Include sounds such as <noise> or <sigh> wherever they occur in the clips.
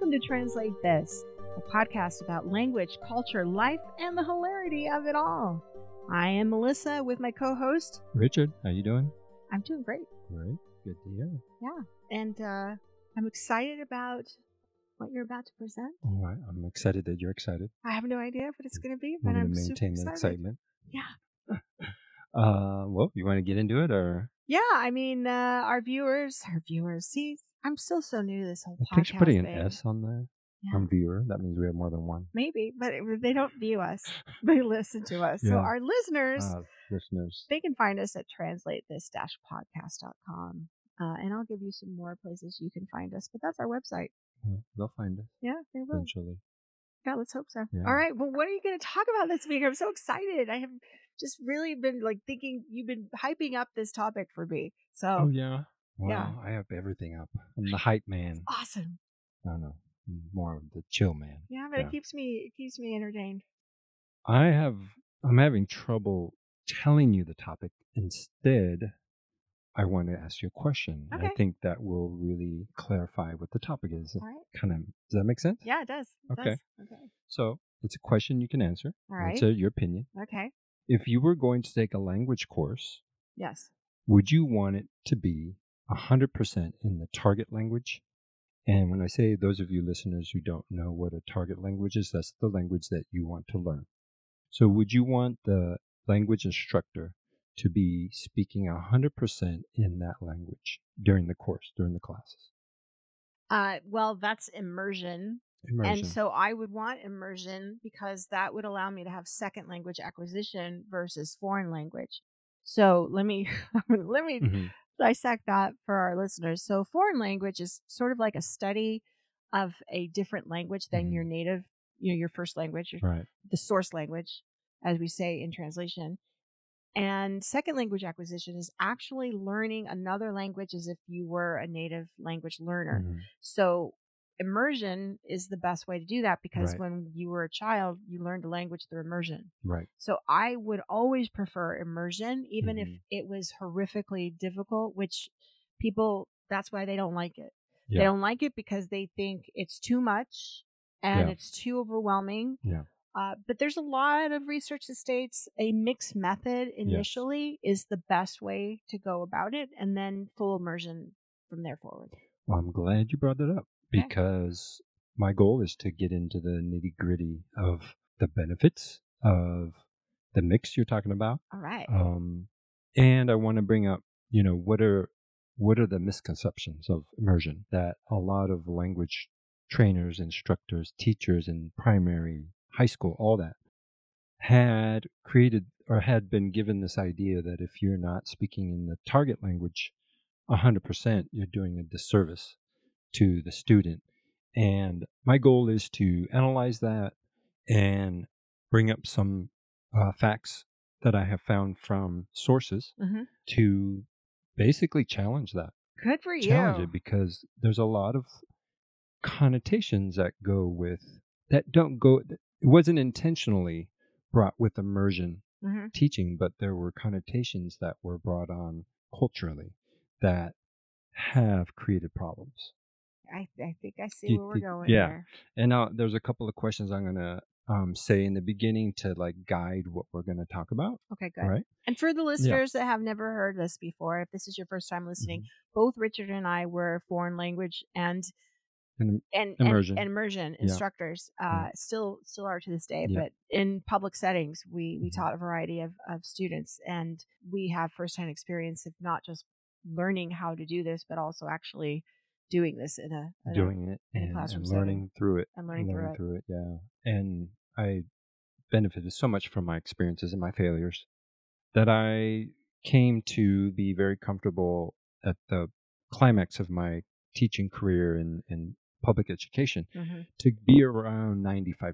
welcome to Translate This, a podcast about language, culture, life, and the hilarity of it all. I am Melissa with my co-host. Richard, how you doing? I'm doing great. Great. Good to hear. Yeah, and uh, I'm excited about what you're about to present. All right. I'm excited that you're excited. I have no idea what it's going to be, but I'm to super maintain the excited. excitement. Yeah. <laughs> Uh, well, you want to get into it, or Yeah, I mean, uh, our viewers, our viewers. See, I'm still so new to this whole I think she's podcast putting an thing. S on there Yeah. on viewer. That means we have more than one. Maybe, but it- they don't view us; <laughs> they listen to us. So Yeah. our listeners, Uh, listeners. they can find us at translatethisdashpodcast.com. Uh, and I'll give you some more places you can find us, but that's our website. Well, they'll find us Yeah, they will. eventually. Yeah, let's hope so. Yeah. All right. Well, what are you going to talk about this week? I'm so excited. I have just really been like thinking you've been hyping up this topic for me. So Oh yeah. Well, Yeah. I have everything up. I'm the hype man. awesome. No, no, I'm more of the chill man. Yeah, but Yeah. it keeps me it keeps me entertained. I have. I'm having trouble telling you the topic. Instead, I want to ask you a question. and I think that will really clarify what the topic is. All right. Kind of. Does that make sense? Yeah, it does. It Okay. does. Okay. So it's a question you can answer. All It's right. uh, your opinion. Okay. If you were going to take a language course, Yes. would you want it to be 100% in the target language? And when I say those of you listeners who don't know what a target language is, that's the language that you want to learn. So would you want the language instructor to be speaking 100% in that language during the course, during the classes? Uh, well, that's immersion. Immersion. And so I would want immersion because that would allow me to have second language acquisition versus foreign language. So let me <laughs> let me Mhm. Dissect that for our listeners. So foreign language is sort of like a study of a different language than Mhm. your native, you know, your first language, your, Right. the source language, as we say in translation. And second language acquisition is actually learning another language as if you were a native language learner. Mhm. So immersion is the best way to do that because Right. when you were a child, you learned a language through immersion. Right. So I would always prefer immersion, even if Mhm. it was horrifically difficult, which people, that's why they don't like it. Yeah. They don't like it because they think it's too much and Yeah. it's too overwhelming. Yeah. Uh, but there's a lot of research that states a mixed method initially is the best way to go about it, and then full immersion from there forward. Well, I'm glad you brought that up. Because my goal is to get into the nitty gritty of the benefits of the mix you're talking about. All right. Um, and I want to bring up, you know, what are what are the misconceptions of immersion that a lot of language trainers, instructors, teachers in primary, high school, all that had created or had been given this idea that if you're not speaking in the target language 100%, you're doing a disservice to the student. And my goal is to analyze that and bring up some uh, facts that I have found from sources hmm to basically challenge that. Good for you. Challenge it because there's a lot of connotations that go with that don't go. It wasn't intentionally brought with immersion hmm teaching, but there were connotations that were brought on culturally that have created problems. I, I think I see where we're going yeah. here. And now there's a couple of questions I'm going to um, say in the beginning to like guide what we're going to talk about. Okay, good. All right. And for the listeners that have never heard this before, if this is your first time listening, Mm-hmm. both Richard and I were foreign language and And and Immersion. and, and immersion Yeah. instructors. Uh, Yeah. Still, still are to this day. Yeah. But in public settings, we we Mhm. taught a variety of of students, and we have firsthand experience of not just learning how to do this, but also actually doing this in a, in a- doing it in a and, classroom and setting. learning through it. and learning through it. through it. Yeah. And I benefited so much from my experiences and my failures that I came to be very comfortable at the climax of my teaching career in, in public education Mhm. to be around 95%.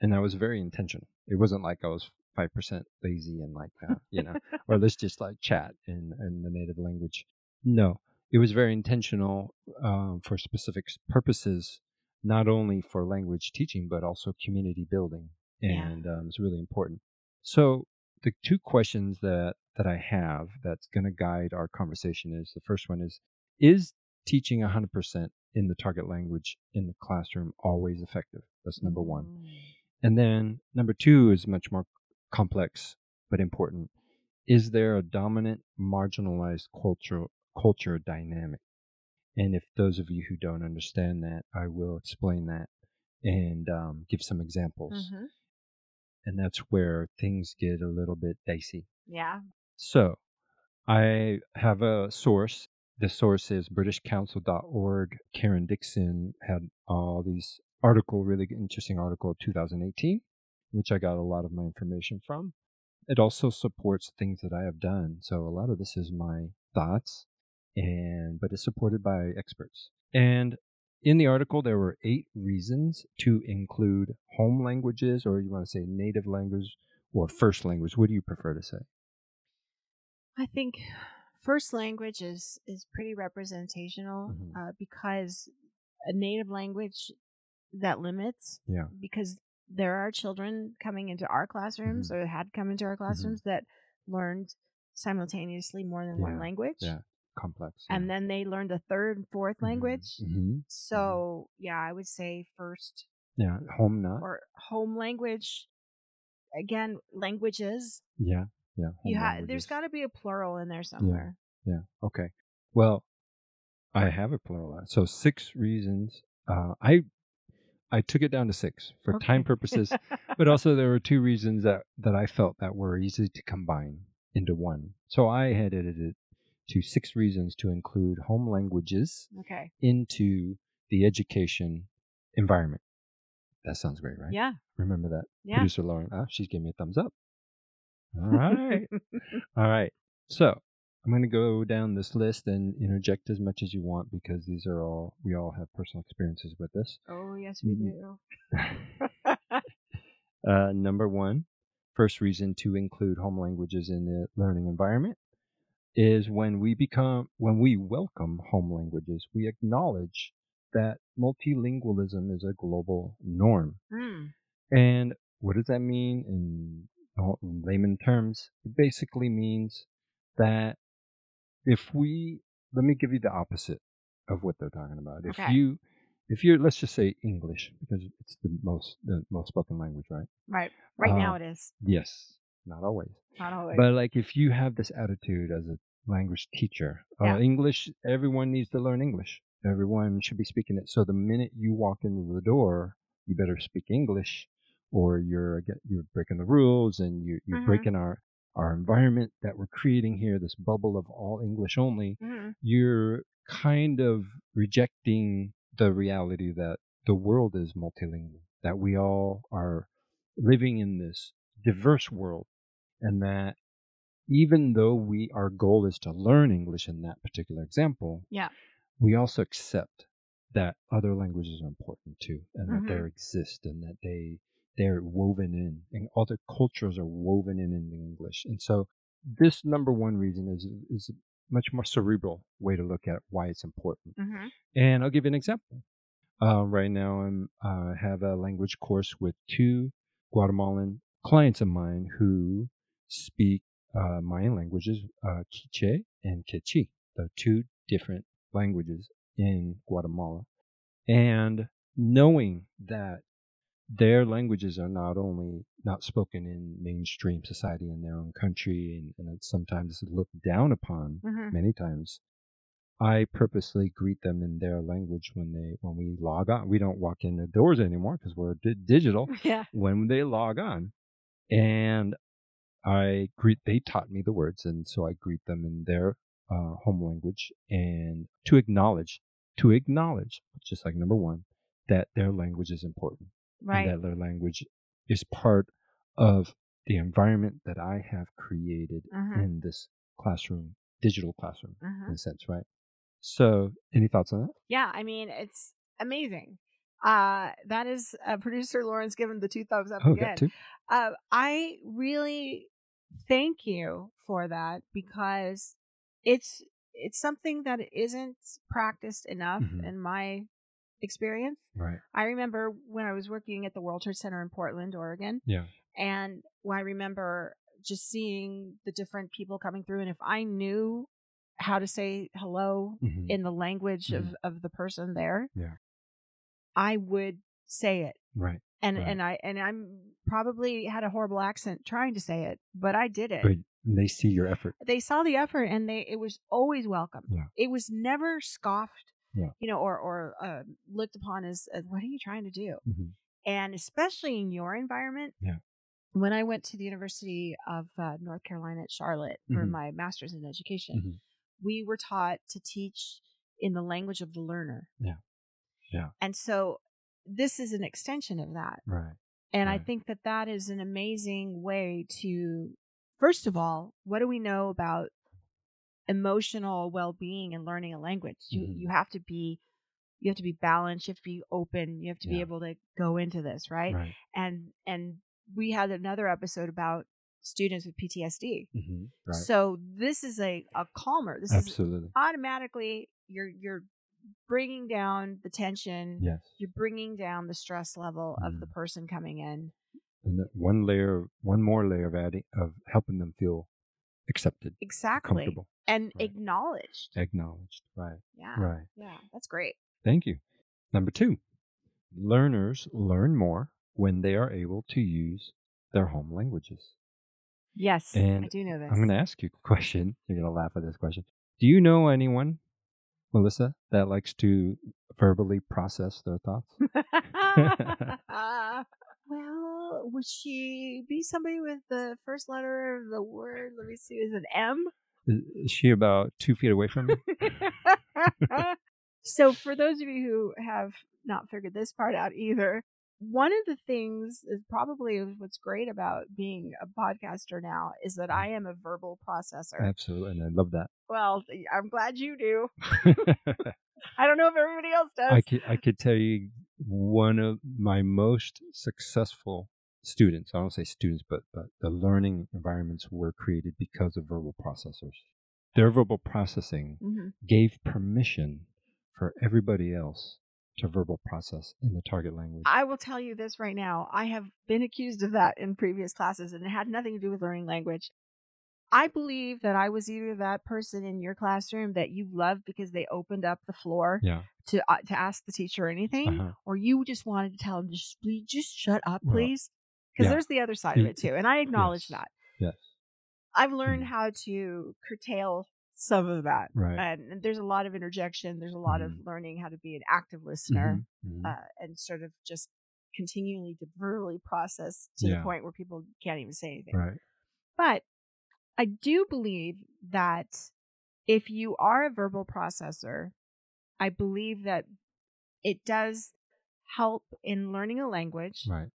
And that was very intentional. It wasn't like I was 5% lazy and like, uh, you know, or <laughs> let's just like chat in, in the native language. No, it was very intentional um, for specific purposes, not only for language teaching, but also community building. Yeah. And um, it's really important. So the two questions that, that I have that's going to guide our conversation is the first one is, is teaching 100% in the target language in the classroom always effective? That's number one. Mm. And then number two is much more complex but important. Is there a dominant marginalized culture culture dynamic? And if those of you who don't understand that, I will explain that and um, give some examples. Mhm. And that's where things get a little bit dicey. Yeah. So I have a source. The source is BritishCouncil.org. Karen Dixon had all these article, really interesting article, 2018, which I got a lot of my information from. It also supports things that I have done. So a lot of this is my thoughts, and but it's supported by experts. And in the article, there were eight reasons to include home languages, or you want to say native language or first language. What do you prefer to say? I think first language is is pretty representational Mhm. uh, because a native language that limits Yeah. because there are children coming into our classrooms Mm-hmm. or had come into our classrooms that learned simultaneously more than one language Yeah. Complex. and then they learned a third and fourth language hmm so yeah i would say first Yeah. Home not. or home language again languages yeah. Yeah. You ha- there's got to be a plural in there somewhere Yeah. yeah. Okay. Well, I have a plural. So six reasons. Uh, I I took it down to six for time purposes, <laughs> but also there were two reasons that that I felt that were easy to combine into one. So I had edited it to six reasons to include home languages okay into the education environment. That sounds great, right? yeah Remember that. yeah Producer Lauren, ah, she's giving me a thumbs up. All right. <laughs> All right. So I'm going to go down this list and interject as much as you want because these are all, we all have personal experiences with this. oh yes we Mhm. do <laughs> uh, number one, first reason to include home languages in the learning environment is when we become, when we welcome home languages, we acknowledge that multilingualism is a global norm. Mm, And what does that mean in uh, layman terms? It basically means that if we, let me give you the opposite of what they're talking about. If Okay. you, if you're, let's just say English because it's the most, the most spoken language, right? right right now Uh, it is Yes, not always. not always But like if you have this attitude as a language teacher, Yeah. uh, English, everyone needs to learn English. Everyone should be speaking it. So the minute you walk into the door, you better speak English, or you're you're breaking the rules and you, you're Mhm. breaking our our environment that we're creating here, this bubble of all English only. Mhm. You're kind of rejecting the reality that the world is multilingual, that we all are living in this diverse world, and that even though we our goal is to learn English in that particular example, Yeah. we also accept that other languages are important too, and that Mhm. they exist, and that they they're woven in, and other cultures are woven in in English. And so, this number one reason is is a much more cerebral way to look at why it's important. Mhm. And I'll give you an example. Uh, right now, I'm uh, have a language course with two Guatemalan clients of mine who speak uh, Mayan languages, uh, Quiche and Quechua. They're two different languages in Guatemala. And knowing that their languages are not only not spoken in mainstream society in their own country and, and it's sometimes looked down upon Mhm. many times i purposely greet them in their language when they when we log on we don't walk in the doors anymore because we're di- digital <laughs> yeah when they log on and i greet they taught me the words and so i greet them in their uh, home language and to acknowledge to acknowledge just like number one that their language is important right and that their language is part of the environment that I have created Mhm. in this classroom, digital classroom, Mhm. in a sense, right? So, any thoughts on that? Yeah, I mean, it's amazing. Uh, that is uh, producer Lauren's giving the two thumbs up Oh, again. Uh, I really thank you for that because it's it's something that isn't practiced enough Mhm. in my experience. Right. I remember when I was working at the World Trade Center in Portland, Oregon, Yeah. and I remember just seeing the different people coming through, and if I knew how to say hello Mhm. in the language of, of the person there, Yeah. I would say it. Right. And Right. and I and I'm probably had a horrible accent trying to say it, but I did it. But they see your effort. They saw the effort and they it was always welcome. Yeah. It was never scoffed, Yeah. you know, or or uh, looked upon as, as what are you trying to do? Mhm. And especially in your environment. Yeah. When I went to the University of uh, North Carolina at Charlotte for Mhm. my master's in education, Mhm. we were taught to teach in the language of the learner. Yeah. Yeah. And so this is an extension of that. Right. And I think that that is an amazing way to, first of all, what do we know about emotional well-being and learning a language? You Mhm. you have to be you have to be balanced, you have to be open, you have to be able to go into this, right? Right. And and we had another episode about students with PTSD. hmm Right. So this is a a calmer. This is Absolutely. automatically you're you're bringing down the tension. Yes. You're bringing down the stress level of the Mhm. person coming in. And that one layer, one more layer of adding of helping them feel accepted, Exactly. comfortable, And Right. acknowledged. acknowledged. Right. Yeah. Right. Yeah. That's great. Thank you. Number two, learners learn more when they are able to use their home languages. Yes. I And do know this. I'm going to ask you a question. You're going to laugh at this question. Do you know anyone, Melissa, that likes to verbally process their thoughts? <laughs> well, would she be somebody with the first letter of the word? Let me see. Is it M? Is is she about two feet away from me? <laughs> so, for those of you who have not figured this part out either, one of the things is probably what's great about being a podcaster now is that I am a verbal processor. Absolutely. And I love that. Well, I'm glad you do. <laughs> <laughs> I don't know if everybody else does. I could I could tell you one of my most successful students. I don't say students, but but the learning environments were created because of verbal processors. Their verbal processing Mhm. gave permission for everybody else to verbal process in the target language. I will tell you this right now. I have been accused of that in previous classes, and it had nothing to do with learning language. I believe that I was either that person in your classroom that you loved because they opened up the floor yeah. to uh, to ask the teacher anything, Uh-huh. or you just wanted to tell them just please just shut up, please, because yeah. there's the other side of it too, and I acknowledge yes. that. Yes. I've learned Mhm. how to curtail some of that, Right. and, there's a lot of interjection. There's a lot of Mhm. learning how to be an active listener Mhm, mhm. uh, and sort of just continually to verbally process to the point where people can't even say anything. right. But I do believe that if you are a verbal processor, I believe that it does help in learning a language Right.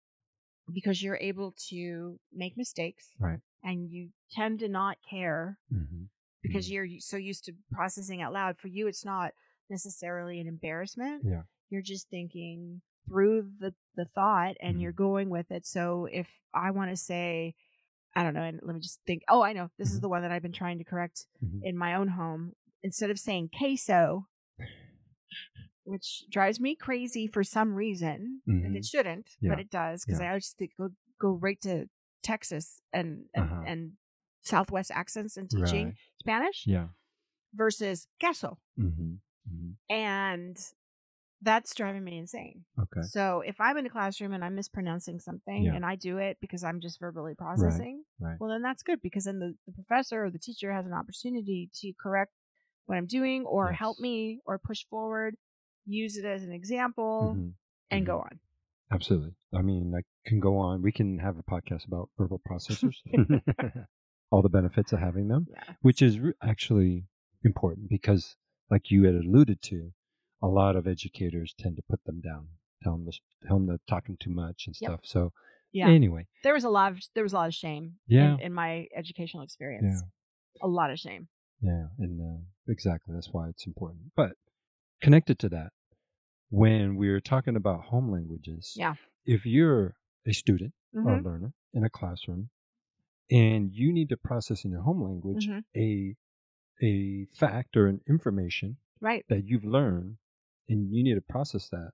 because you're able to make mistakes Right. and you tend to not care hmm because you're so used to processing out loud. For you, it's not necessarily an embarrassment. Yeah. You're just thinking through the, the thought and you're going with it. So if I want to say, I don't know, and let me just think, oh, I know, this is Mhm. the one that I've been trying to correct Mhm. in my own home. Instead of saying queso, which drives me crazy for some reason, and it Mhm. shouldn't, Yeah. but it does because Yeah. I always think go go right to Texas and and, Uh-huh. and Southwest accents and teaching Right. Spanish Yeah. versus queso, hmm hmm and that's driving me insane. Okay. So if I'm in a classroom and I'm mispronouncing something Yeah. and I do it because I'm just verbally processing, right. well then that's good because then the, the professor or the teacher has an opportunity to correct what I'm doing or help me or push forward, use it as an example, Mhm. and Mhm. go on. Absolutely. I mean, I can go on. We can have a podcast about verbal processors, <laughs> <laughs> <laughs> all the benefits of having them, Yeah. which is re- actually important because, like you had alluded to, a lot of educators tend to put them down, tell them, to, tell them they're talking too much and Yep. stuff. So, Yeah. anyway, There was a lot of there was a lot of shame Yeah. in, in my educational experience. yeah, A lot of shame. yeah, and uh, exactly that's why it's important. But connected to that, when we're talking about home languages, Yeah. if you're a student or a Mhm. learner in a classroom and you need to process in your home language Mhm. a a fact or an information Right. that you've learned and you need to process that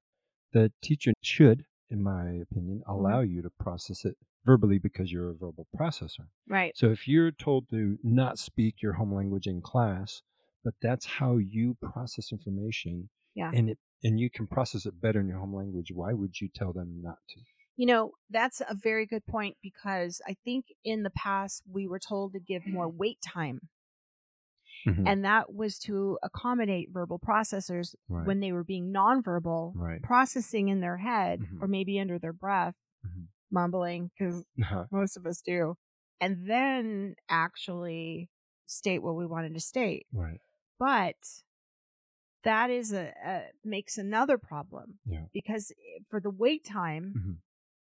the teacher should in my opinion Mm-hmm. allow you to process it verbally because you're a verbal processor Right. so if you're told to not speak your home language in class but that's how you process information, Yeah. and it and you can process it better in your home language. Why would you tell them not to? You know, that's a very good point because I think in the past we were told to give more wait time. Mhm. And that was to accommodate verbal processors Right. when they were being nonverbal, Right. processing in their head Mhm. or maybe under their breath, Mhm. mumbling, because Uh-huh. most of us do, and then actually state what we wanted to state. right. But that is a, a makes another problem Yeah. because for the wait time Mhm.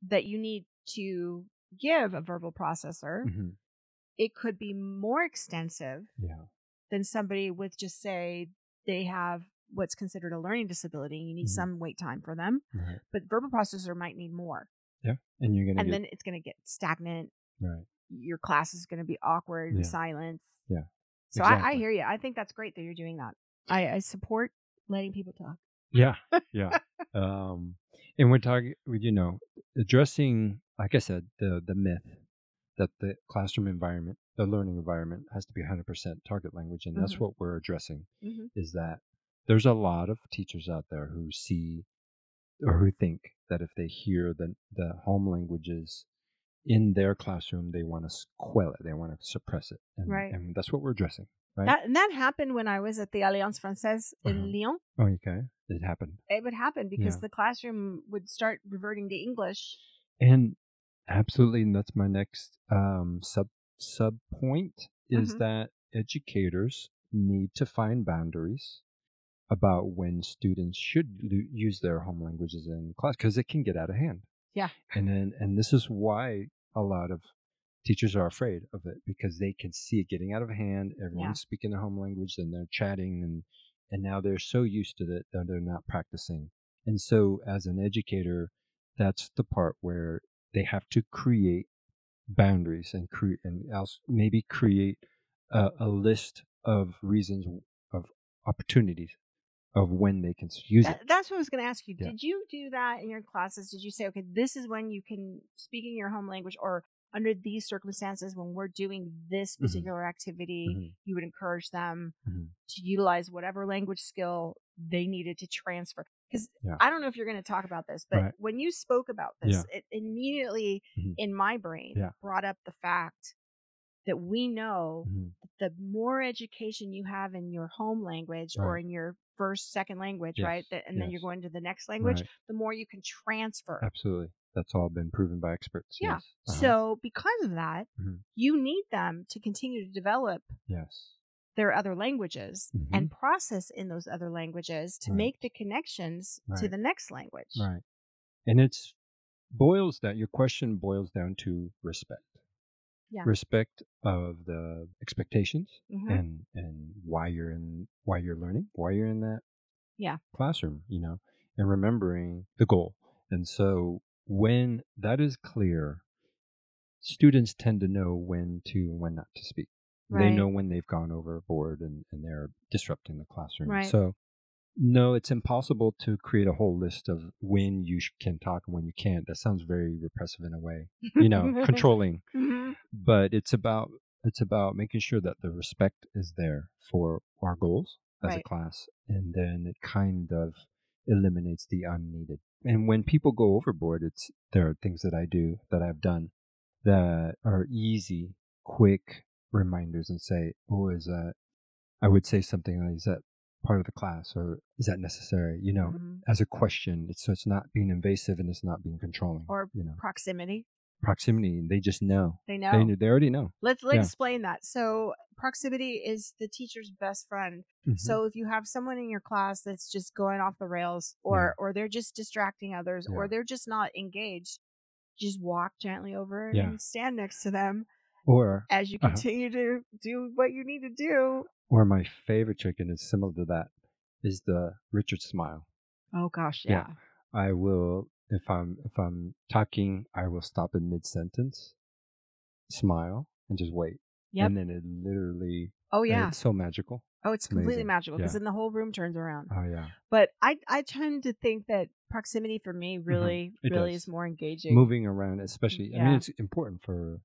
That you need to give a verbal processor, Mhm. it could be more extensive Yeah. than somebody with just say they have what's considered a learning disability. You need Mhm. some wait time for them, Right. but verbal processor might need more, Yeah. And you're gonna and get then it's going to get stagnant. right. Your class is going to be awkward, Yeah. silence. Yeah. So I, I hear you. I think that's great that you're doing that. I, I support letting people talk. Yeah, <laughs> yeah. um, and we're talking, you know, addressing, like I said, the the myth that the classroom environment, the learning environment, has to be 100% target language, and that's Mhm. what we're addressing. Mhm. Is that there's a lot of teachers out there who see or who think that if they hear the the home languages in their classroom, they want to quell it, they want to suppress it, and, Right. and that's what we're addressing. Right? That and that happened when I was at the Alliance Française in Uh-huh. Lyon. oh, okay, it happened. It would happen because Yeah. the classroom would start reverting to English. And absolutely, and that's my next um, sub sub point is Mhm. that educators need to find boundaries about when students should lo- use their home languages in class because it can get out of hand. Yeah. And then and this is why a lot of teachers are afraid of it because they can see it getting out of hand. Everyone's speaking their home language and they're chatting and and now they're so used to it that they're not practicing. And so as an educator, that's the part where they have to create boundaries and create and else maybe create a, a list of reasons of opportunities of when they can use That, it. that's what I was going to ask you. Yeah. Did you do that in your classes? Did you say, okay, this is when you can speak in your home language, or under these circumstances, when we're doing this Mhm. particular activity, Mhm. you would encourage them Mhm. to utilize whatever language skill they needed to transfer? Because Yeah. I don't know if you're going to talk about this, but Right. when you spoke about this, it immediately Mhm. in my brain Yeah. brought up the fact that we know Mhm. the more education you have in your home language or in your first second language Yes, right that, and then you're going to the next language Right. the more you can transfer Absolutely. That's all been proven by experts. yeah Yes. Uh-huh. so because of that Mhm. you need them to continue to develop yes. their other languages and Mhm. process in those other languages to Right. make the connections to the next language Right. And it's boils down your question boils down to respect. Yeah. Respect of the expectations Mhm. and and why you're in why you're learning, why you're in that Yeah. classroom, you know, and remembering the goal. And so when that is clear, students tend to know when to and when not to speak. They know when they've gone overboard and, and they're disrupting the classroom. Right. So no, it's impossible to create a whole list of when you sh- can talk and when you can't. That sounds very repressive in a way, you know, controlling. <laughs> Mhm. But it's about it's about making sure that the respect is there for our goals as a class, and then it kind of eliminates the unneeded. And when people go overboard, it's there are things that I do that I've done that are easy, quick reminders, and say, "Oh, is that?" I would say something like, "Is that part of the class, or is that necessary?" You know, Mhm. as a question. It's, so it's not being invasive and it's not being controlling. or you know, proximity proximity. And they just know. they know They they already know. let's let's Yeah. explain that so proximity is the teacher's best friend Mhm. So if you have someone in your class that's just going off the rails or or they're just distracting others or they're just not engaged, just walk gently over Yeah. and stand next to them or as you Uh-huh. continue to do what you need to do. or my favorite trick, and it's similar to that, is the Richard smile. Oh gosh, Yeah. yeah. I will if I'm if I'm talking, I will stop in mid sentence, smile, and just wait. Yep. And then it literally Oh yeah. it's so magical. oh, it's completely magical because Yeah. then the whole room turns around. Oh yeah. But I I tend to think that proximity for me really Mm-hmm. Really does. is more engaging. Moving around, especially I mean it's important for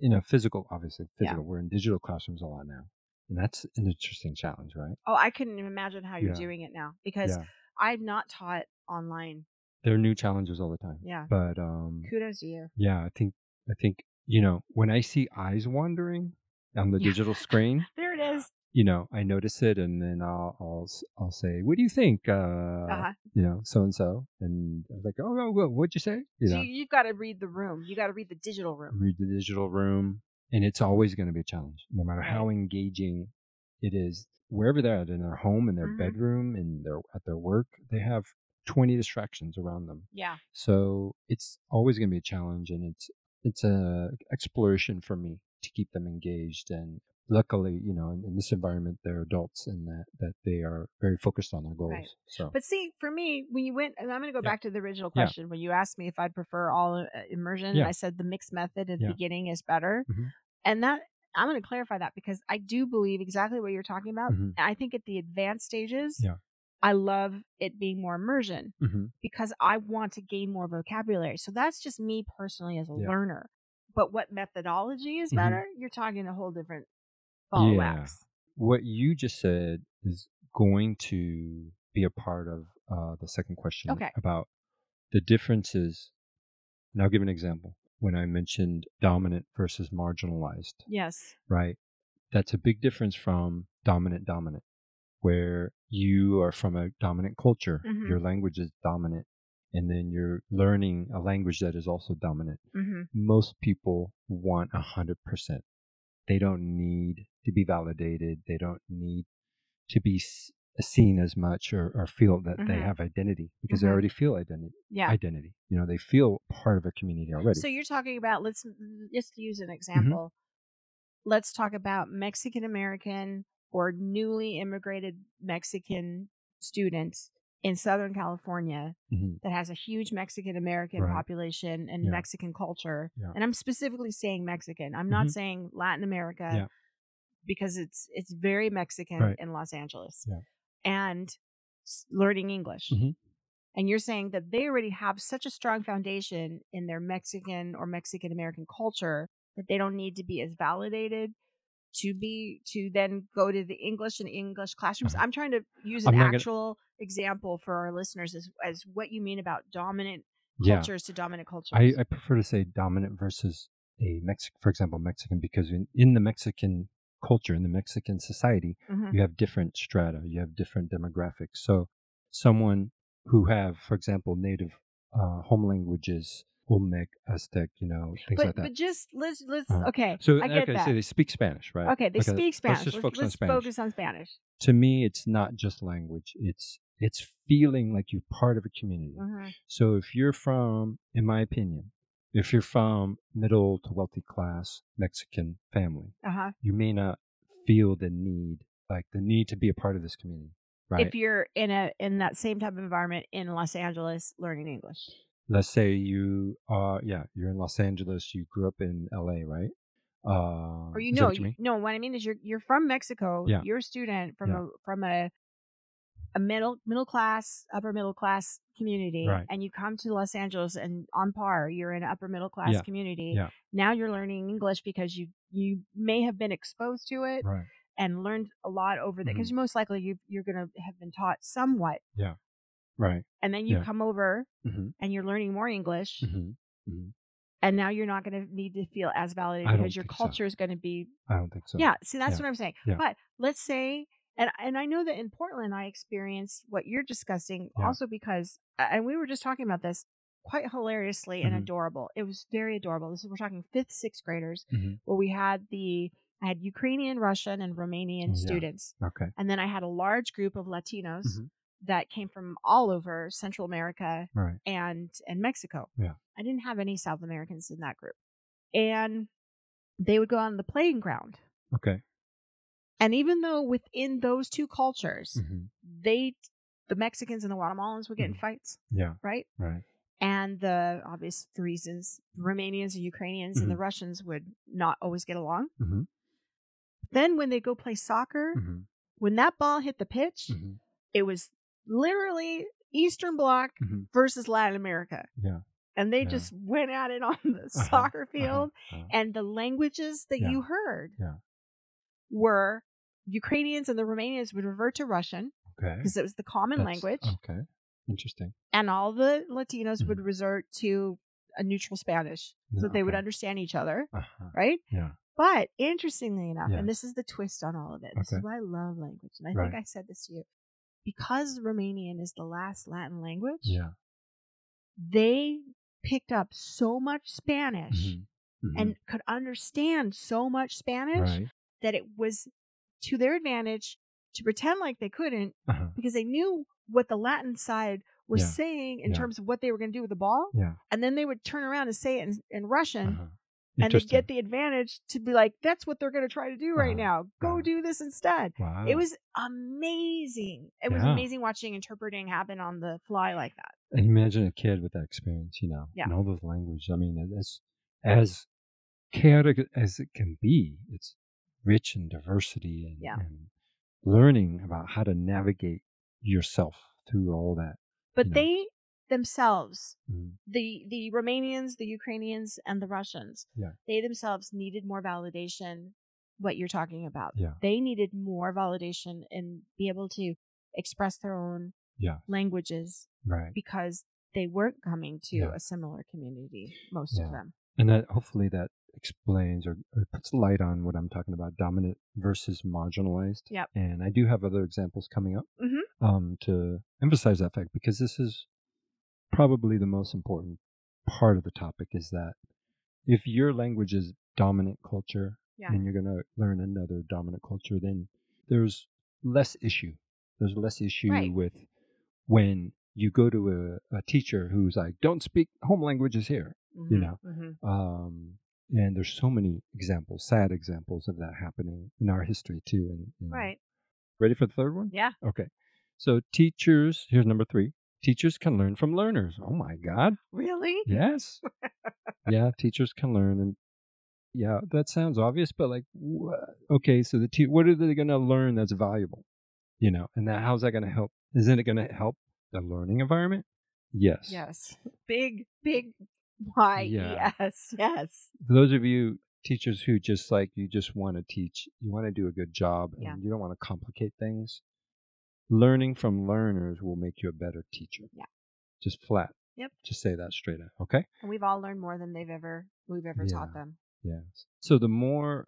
in a physical obviously physical. Yeah. We're in digital classrooms a lot now. and that's an interesting challenge, right? Oh, I couldn't imagine how you're Yeah. doing it now because Yeah. I've not taught online. There are new challenges all the time. Yeah. But um, Kudos to you. yeah, I think I think you know when I see eyes wandering on the Yeah. digital <laughs> screen, There it is. you know, I notice it, and then I'll I'll I'll say, "What do you think?" Uh, Uh-huh. you know, so and so, and I was like, "Oh, oh, well, what'd you say?" You So know, you, you've got to read the room. You got to read the digital room. read the digital room, and it's always going to be a challenge, no matter how engaging it is. Wherever they're at, in their home, in their Mhm. bedroom, in their at their work, they have twenty distractions around them. Yeah. So it's always going to be a challenge, and it's it's a exploration for me to keep them engaged. And luckily, you know, in, in this environment, they're adults, and that that they are very focused on their goals. Right. So But see, for me, when you went, and I'm going to go Yeah. back to the original Yeah. question when you asked me if I'd prefer all uh, immersion, Yeah. and I said the mixed method at the beginning is better. Mhm. And that I'm going to clarify that because I do believe exactly what you're talking about. Mhm. I think at the advanced stages, Yeah. I love it being more immersion hmm because I want to gain more vocabulary. So that's just me personally as a Yeah. learner. But what methodology is Mhm. better? You're talking a whole different ball Yeah. wax. what you just said is going to be a part of uh, the second question Okay. about the differences. And I'll give an example. When I mentioned dominant versus marginalized, Yes. right? That's a big difference from dominant dominant, where you are from a dominant culture, Mhm. your language is dominant, and then you're learning a language that is also dominant. hmm Most people want a hundred percent. They don't need to be validated. They don't need to be seen as much or, or feel that they Mhm. have identity because they Mhm. already feel identity. Yeah. Identity. You know, they feel part of a community already. So you're talking about let's just use Mm-hmm. an example. Let's talk about Mexican American or newly immigrated Mexican students in Southern California Mhm. that has a huge Mexican American Right. population and Yeah. Mexican culture. Yeah. And I'm specifically saying Mexican. I'm not Mhm. saying Latin America Yeah. because it's it's very Mexican Right. in Los Angeles. And learning English. Mhm. And you're saying that they already have such a strong foundation in their Mexican or Mexican American culture that they don't need to be as validated to be to then go to the English and English classrooms. Uh-huh. I'm trying to use an not gonna- actual example for our listeners as, as what you mean about dominant yeah. cultures to dominant cultures. I, I prefer to say dominant versus a Mexican, for example, Mexican, because in, in the Mexican culture, in the Mexican society, Mhm. you have different strata, you have different demographics. So, someone who have, for example, native uh, home languages, Olmec, Aztec, you know, things but like that. but just let's let's Uh-huh. okay. so, I get okay, that. so they speak Spanish, right? okay, they speak Spanish. Let's just Let's, focus on let's Spanish. focus on Spanish. To me, it's not just language; it's it's feeling like you're part of a community. Mhm. So if you're from, in my opinion, if you're from middle to wealthy class Mexican family, Uh-huh. you may not feel the need, like the need to be a part of this community, right? If you're in a in that same type of environment in Los Angeles learning English. Let's say you are, yeah, you're in Los Angeles, you grew up in LA, right? Uh, or you know, what you you, no, what I mean is you're you're from Mexico. Yeah. You're a student from Yeah. a from a a middle middle class, upper middle class community, Right. and you come to Los Angeles and on par, you're in an upper middle class Yeah. community. Yeah. Now you're learning English because you you may have been exposed to it Right. and learned a lot over there because Mhm. most likely you you're going to have been taught somewhat, Right. and then you Yeah. come over hmm and you're learning more English. hmm hmm And now you're not going to need to feel as validated because your think so. culture is going to be I don't think so. yeah, see, that's Yeah. what I'm saying. Yeah. But let's say, and and I know that in Portland, I experienced what you're discussing Yeah. also because, and we were just talking about this quite hilariously and Mhm. adorable. It was very adorable. This is we're talking fifth, sixth graders, hmm where we had the I had Ukrainian, Russian, and Romanian Oh, yeah. students, Okay. and then I had a large group of Latinos Mhm. That came from all over Central America Right. and and Mexico. Yeah. I didn't have any South Americans in that group, and they would go on the playing ground. Okay. And even though within those two cultures, hmm they, the Mexicans and the Guatemalans would get in Mhm. fights, Yeah. right? Right. And the obvious reasons, Romanians and Ukrainians and the Russians would not always get along. hmm Then when they go play soccer, hmm when that ball hit the pitch, it was literally Eastern Bloc hmm versus Latin America. Yeah. And they Yeah. just went at it on the Uh-huh, soccer uh-huh, field. uh-huh. And the languages that Yeah. you heard Yeah. were Ukrainians and the Romanians would revert to Russian Okay. because it was the common That's- language, Okay. Interesting. and all the Latinos would Mhm. resort to a neutral Spanish so that they would understand each other, Uh-huh. right? Yeah. But interestingly enough, Yeah. and this is the twist on all of it, this Okay. is why I love language, and I Right. think I said this to you. Because Romanian is the last Latin language, Yeah. they picked up so much Spanish Mhm. Mhm. and could understand so much Spanish right. that it was to their advantage to pretend like they couldn't Uh-huh. because they knew what the Latin side was Yeah. saying in Yeah. terms of what they were going to do with the ball. Yeah. And then they would turn around and say it in, in Russian Uh-huh. And they'd get the advantage to be like, that's what they're going to try to do right Uh-huh. now. Go Uh-huh. do this instead. Wow. It was amazing. It was amazing watching interpreting happen on the fly like that. And imagine a kid with that experience, you know, Yeah. and all those language. I mean, as as chaotic as it can be, it's rich in diversity and, Yeah. and learning about how to navigate yourself through all that. But You know. they themselves, Mm. the the Romanians, the Ukrainians, and the Russians, Yeah. they themselves needed more validation. What you're talking about, Yeah. they needed more validation and be able to express their own Yeah. languages Right. because they weren't coming to Yeah. a similar community. Most Yeah. of them, And that hopefully that explains or, or puts light on what I'm talking about dominant versus marginalized. Yep. And I do have other examples coming up Mhm. um, to emphasize that fact because this is probably the most important part of the topic is that if your language is dominant culture Yeah. and you're going to learn another dominant culture, then there's less issue. There's less issue Right. with when you go to a, a teacher who's like, don't speak home languages here you Mhm, know. mhm. Um, and there's so many examples, sad examples of that happening in our history too. And, and right? ready for the third one? Yeah. Okay. So teachers, here's number three. Teachers can learn from learners. Oh my God. Really? Yes. yeah, teachers can learn, and yeah, that sounds obvious, but like, wha- okay, so the te- what are they going to learn that's valuable? You know, and that how's that going to help? Isn't it going to help the learning environment? Yes. Yes. Big, big. Why? Yeah. Yes. Yes. for those of you teachers who just like you just want to teach you want to do a good job and Yeah. you don't want to complicate things learning from learners will make you a better teacher Yeah. just flat Yep. just say that straight out okay And we've all learned more than they've ever we've ever taught them. yes so the more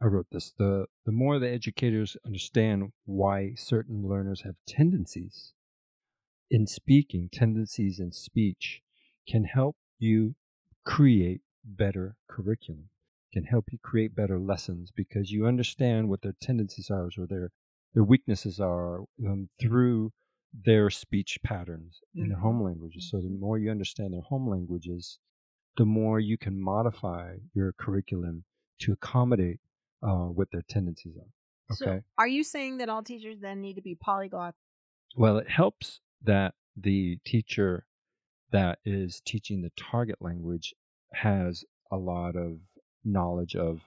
i wrote this the the more the educators understand why certain learners have tendencies in speaking tendencies in speech can help you create better curriculum can help you create better lessons because you understand what their tendencies are or their their weaknesses are um, through their speech patterns in their Mhm. home languages so the Mhm. more you understand their home languages the more you can modify your curriculum to accommodate uh, what their tendencies are So okay are you saying that all teachers then need to be polyglots? well, it helps that the teacher that is teaching the target language has a lot of knowledge of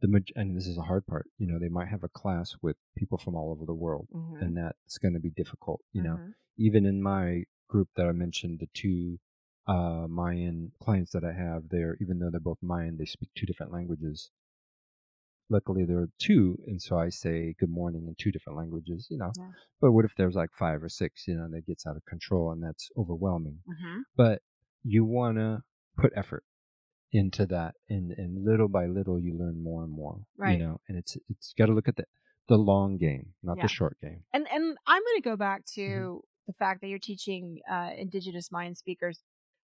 the and this is a hard part. You know, they might have a class with people from all over the world, Mhm. and that's going to be difficult. You know, Mhm. even in my group that I mentioned, the two uh, Mayan clients that I have there, even though they're both Mayan, they speak two different languages. Luckily, there are two, and so I say good morning in two different languages. You know, Yeah. but what if there's like five or six? You know, that gets out of control, and that's overwhelming. Mhm. But you want to put effort into that, and and little by little, you learn more and more. Right. You know, and it's it's got to look at the the long game, not Yeah. the short game. And and I'm going to go back to Mm-hmm. the fact that you're teaching uh, indigenous Mayan speakers.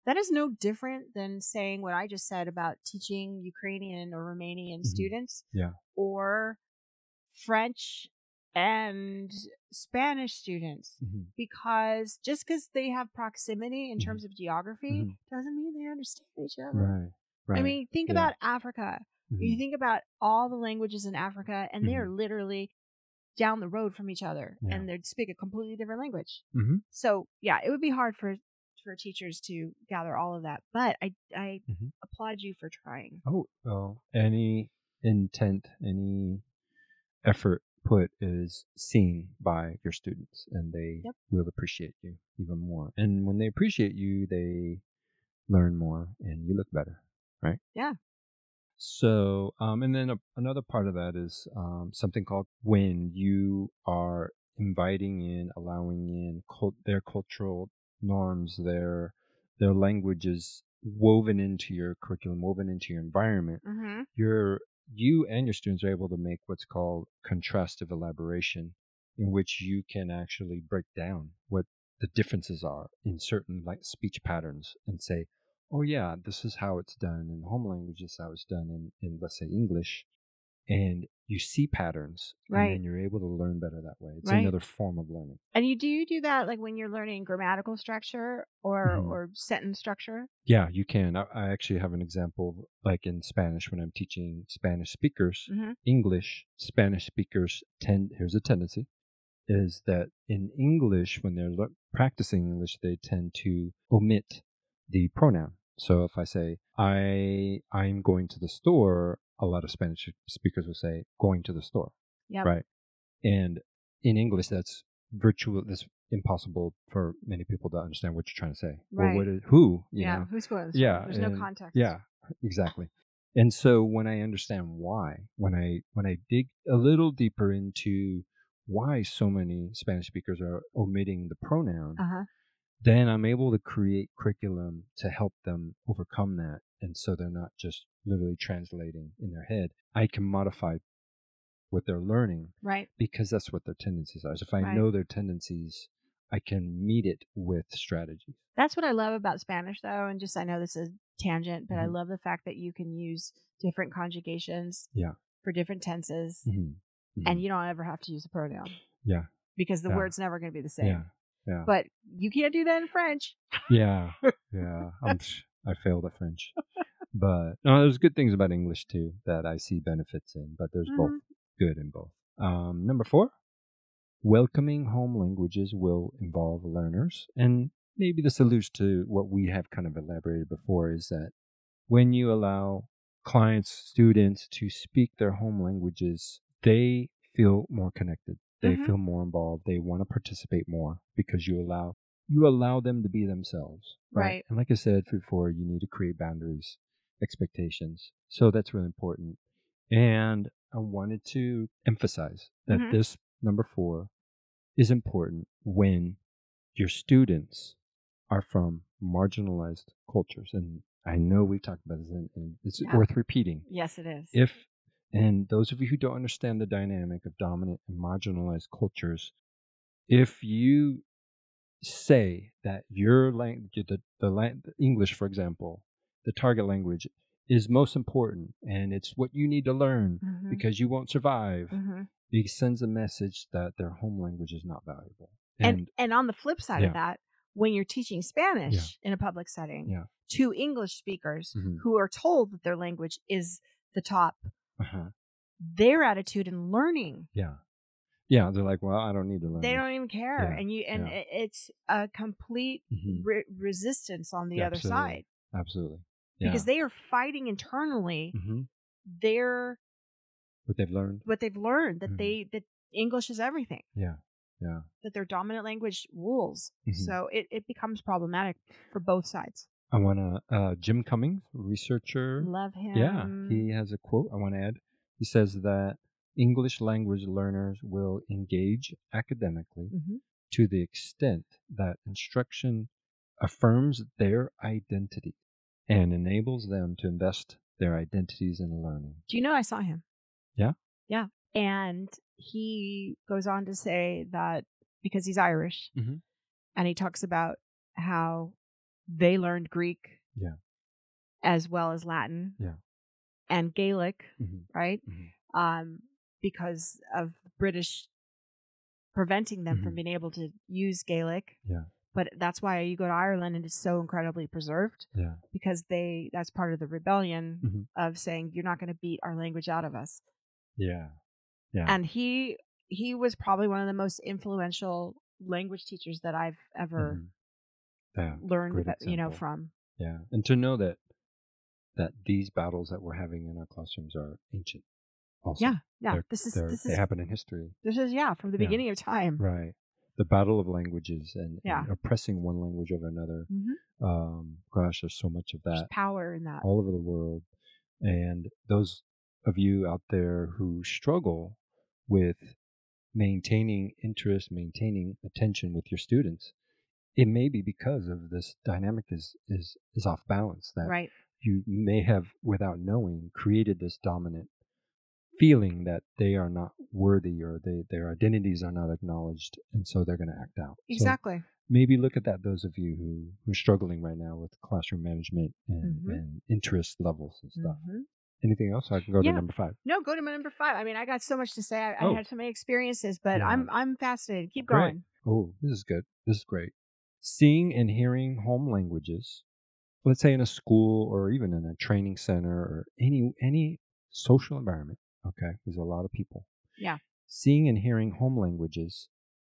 That is no different than saying what I just said about teaching Ukrainian or Romanian Mhm. students, Yeah. or French and Spanish students. Mhm. Because just because they have proximity in Mhm. terms of geography Mhm. doesn't mean they understand each other. Right. Right. I mean, think Yeah. about Africa. You Mhm. think about all the languages in Africa, and they are Mhm. literally down the road from each other, Yeah. and they speak a completely different language. Mhm. So yeah, it would be hard for for teachers to gather all of that. But I I Mhm. applaud you for trying. Oh well, any intent, any effort put is seen by your students, and they Yep. will appreciate you even more. And when they appreciate you, they learn more, and you look better, right? Yeah. So, um, and then a, another part of that is um, something called when you are inviting in, allowing in cult, their cultural norms, their their languages woven into your curriculum, woven into your environment. Mm-hmm. You're you and your students are able to make what's called contrastive elaboration, in which you can actually break down what the differences are in certain like speech patterns and say, oh yeah, this is how it's done in home language, this is how it's done in, in let's say English. And you see patterns Right. and then you're able to learn better that way. It's Right. another form of learning. And you do you do that like when you're learning grammatical structure or Mhm. or sentence structure? Yeah, you can. I, I actually have an example like in Spanish when I'm teaching Spanish speakers. Mhm. English, Spanish speakers tend, here's a tendency, is that in English, when they're lear- practicing English, they tend to omit the pronoun. So if I say, I, I'm going to the store, a lot of Spanish speakers will say, going to the store. Yep. Right. And in English, that's virtual, that's impossible for many people to understand what you're trying to say. Well, what Right. who, yeah. know? Who's going? Yeah? There's no context. Yeah, exactly. And so when I understand why, when I when I dig a little deeper into why so many Spanish speakers are omitting the pronoun, Uh huh. Then I'm able to create curriculum to help them overcome that. And so they're not just literally translating in their head. I can modify what they're learning Right. because that's what their tendencies are. So if I Right. know their tendencies, I can meet it with strategies. That's what I love about Spanish, though, and just I know this is tangent, but I Mhm. love the fact that you can use different conjugations. Yeah. For different tenses, Mhm. and Mhm. you don't ever have to use a pronoun yeah, because the Yeah. word's never going to be the same. yeah, yeah. But you can't do that in French. Yeah, <laughs> yeah. I'm, I failed at French, but no, there's good things about English too that I see benefits in. But there's both Mhm. good in both. Um, number four, welcoming home languages will involve learners, and maybe this alludes to what we have kind of elaborated before: is that when you allow clients, students to speak their home languages, they feel more connected. They Mhm. feel more involved. They want to participate more because you allow you allow them to be themselves. Right. And like I said before, you need to create boundaries, expectations. So that's really important. And I wanted to emphasize that Mhm. this number four is important when your students are from marginalized cultures. And I know we've talked about this, and, and it's Yeah. worth repeating. Yes, it is. If and those of you who don't understand the dynamic of dominant and marginalized cultures, if you say that your language, the, the, the English, for example, the target language is most important and it's what you need to learn Mhm. because you won't survive, Mhm. it sends a message that their home language is not valuable. And, And, and on the flip side Yeah. of that, when you're teaching Spanish in a public setting Yeah. to English speakers Mhm. who are told that their language is the top, uh-huh, their attitude in learning, yeah, yeah, they're like, well, I don't need to learn. they don't even care, Yeah, and you and yeah. it's a complete Mhm, re- resistance on the Yeah, other absolutely. side absolutely, yeah. because they are fighting internally hmm their what they've learned. what they've learned that Mhm. they that English is everything. Yeah, yeah. that their dominant language rules. Mhm. So it, it becomes problematic for both sides. I want to, uh, Jim Cummins, researcher. Love him. Yeah, he has a quote I want to add. He says that English language learners will engage academically hmm to the extent that instruction affirms their identity and enables them to invest their identities in learning. Do you know I saw him? Yeah? Yeah. And he goes on to say that because he's Irish Mhm. and he talks about how they learned Greek Yeah. as well as Latin Yeah. and Gaelic, Mhm. right? Mhm. Um, because of British preventing them from Mhm. being able to use Gaelic. Yeah. But that's why you go to Ireland and it's so incredibly preserved Yeah. because they that's part of the rebellion Mhm. of saying you're not going to beat our language out of us. Yeah. Yeah. And he he was probably one of the most influential language teachers that I've ever Mhm. Yeah. learned about, you know from. Yeah, and to know that that these battles that we're having in our classrooms are ancient. Also, Yeah, yeah. They're- This is this they is happen in history, this is yeah from the Yeah. beginning of time. right? The battle of languages and, Yeah. and oppressing one language over another. hmm Um, gosh, there's so much of There's that power in that. all over the world. And those of you out there who struggle with maintaining interest, maintaining attention with your students, it may be because of this dynamic is is is off balance that Right. you may have without knowing created this dominant feeling that they are not worthy or they their identities are not acknowledged and so they're going to act out. So Exactly. maybe look at that those of you who who are struggling right now with classroom management and, Mhm. and interest levels and stuff. Mhm. Anything else? I can go Yeah. to number five. No, go to my number five. I mean, I got so much to say. I, Oh. I had so many experiences, but Yeah. I'm I'm fascinated. Keep Great. going. Oh, this is good. This is great. Seeing and hearing home languages, let's say in a school or even in a training center or any any social environment. Okay, there's a lot of people. Yeah. Seeing and hearing home languages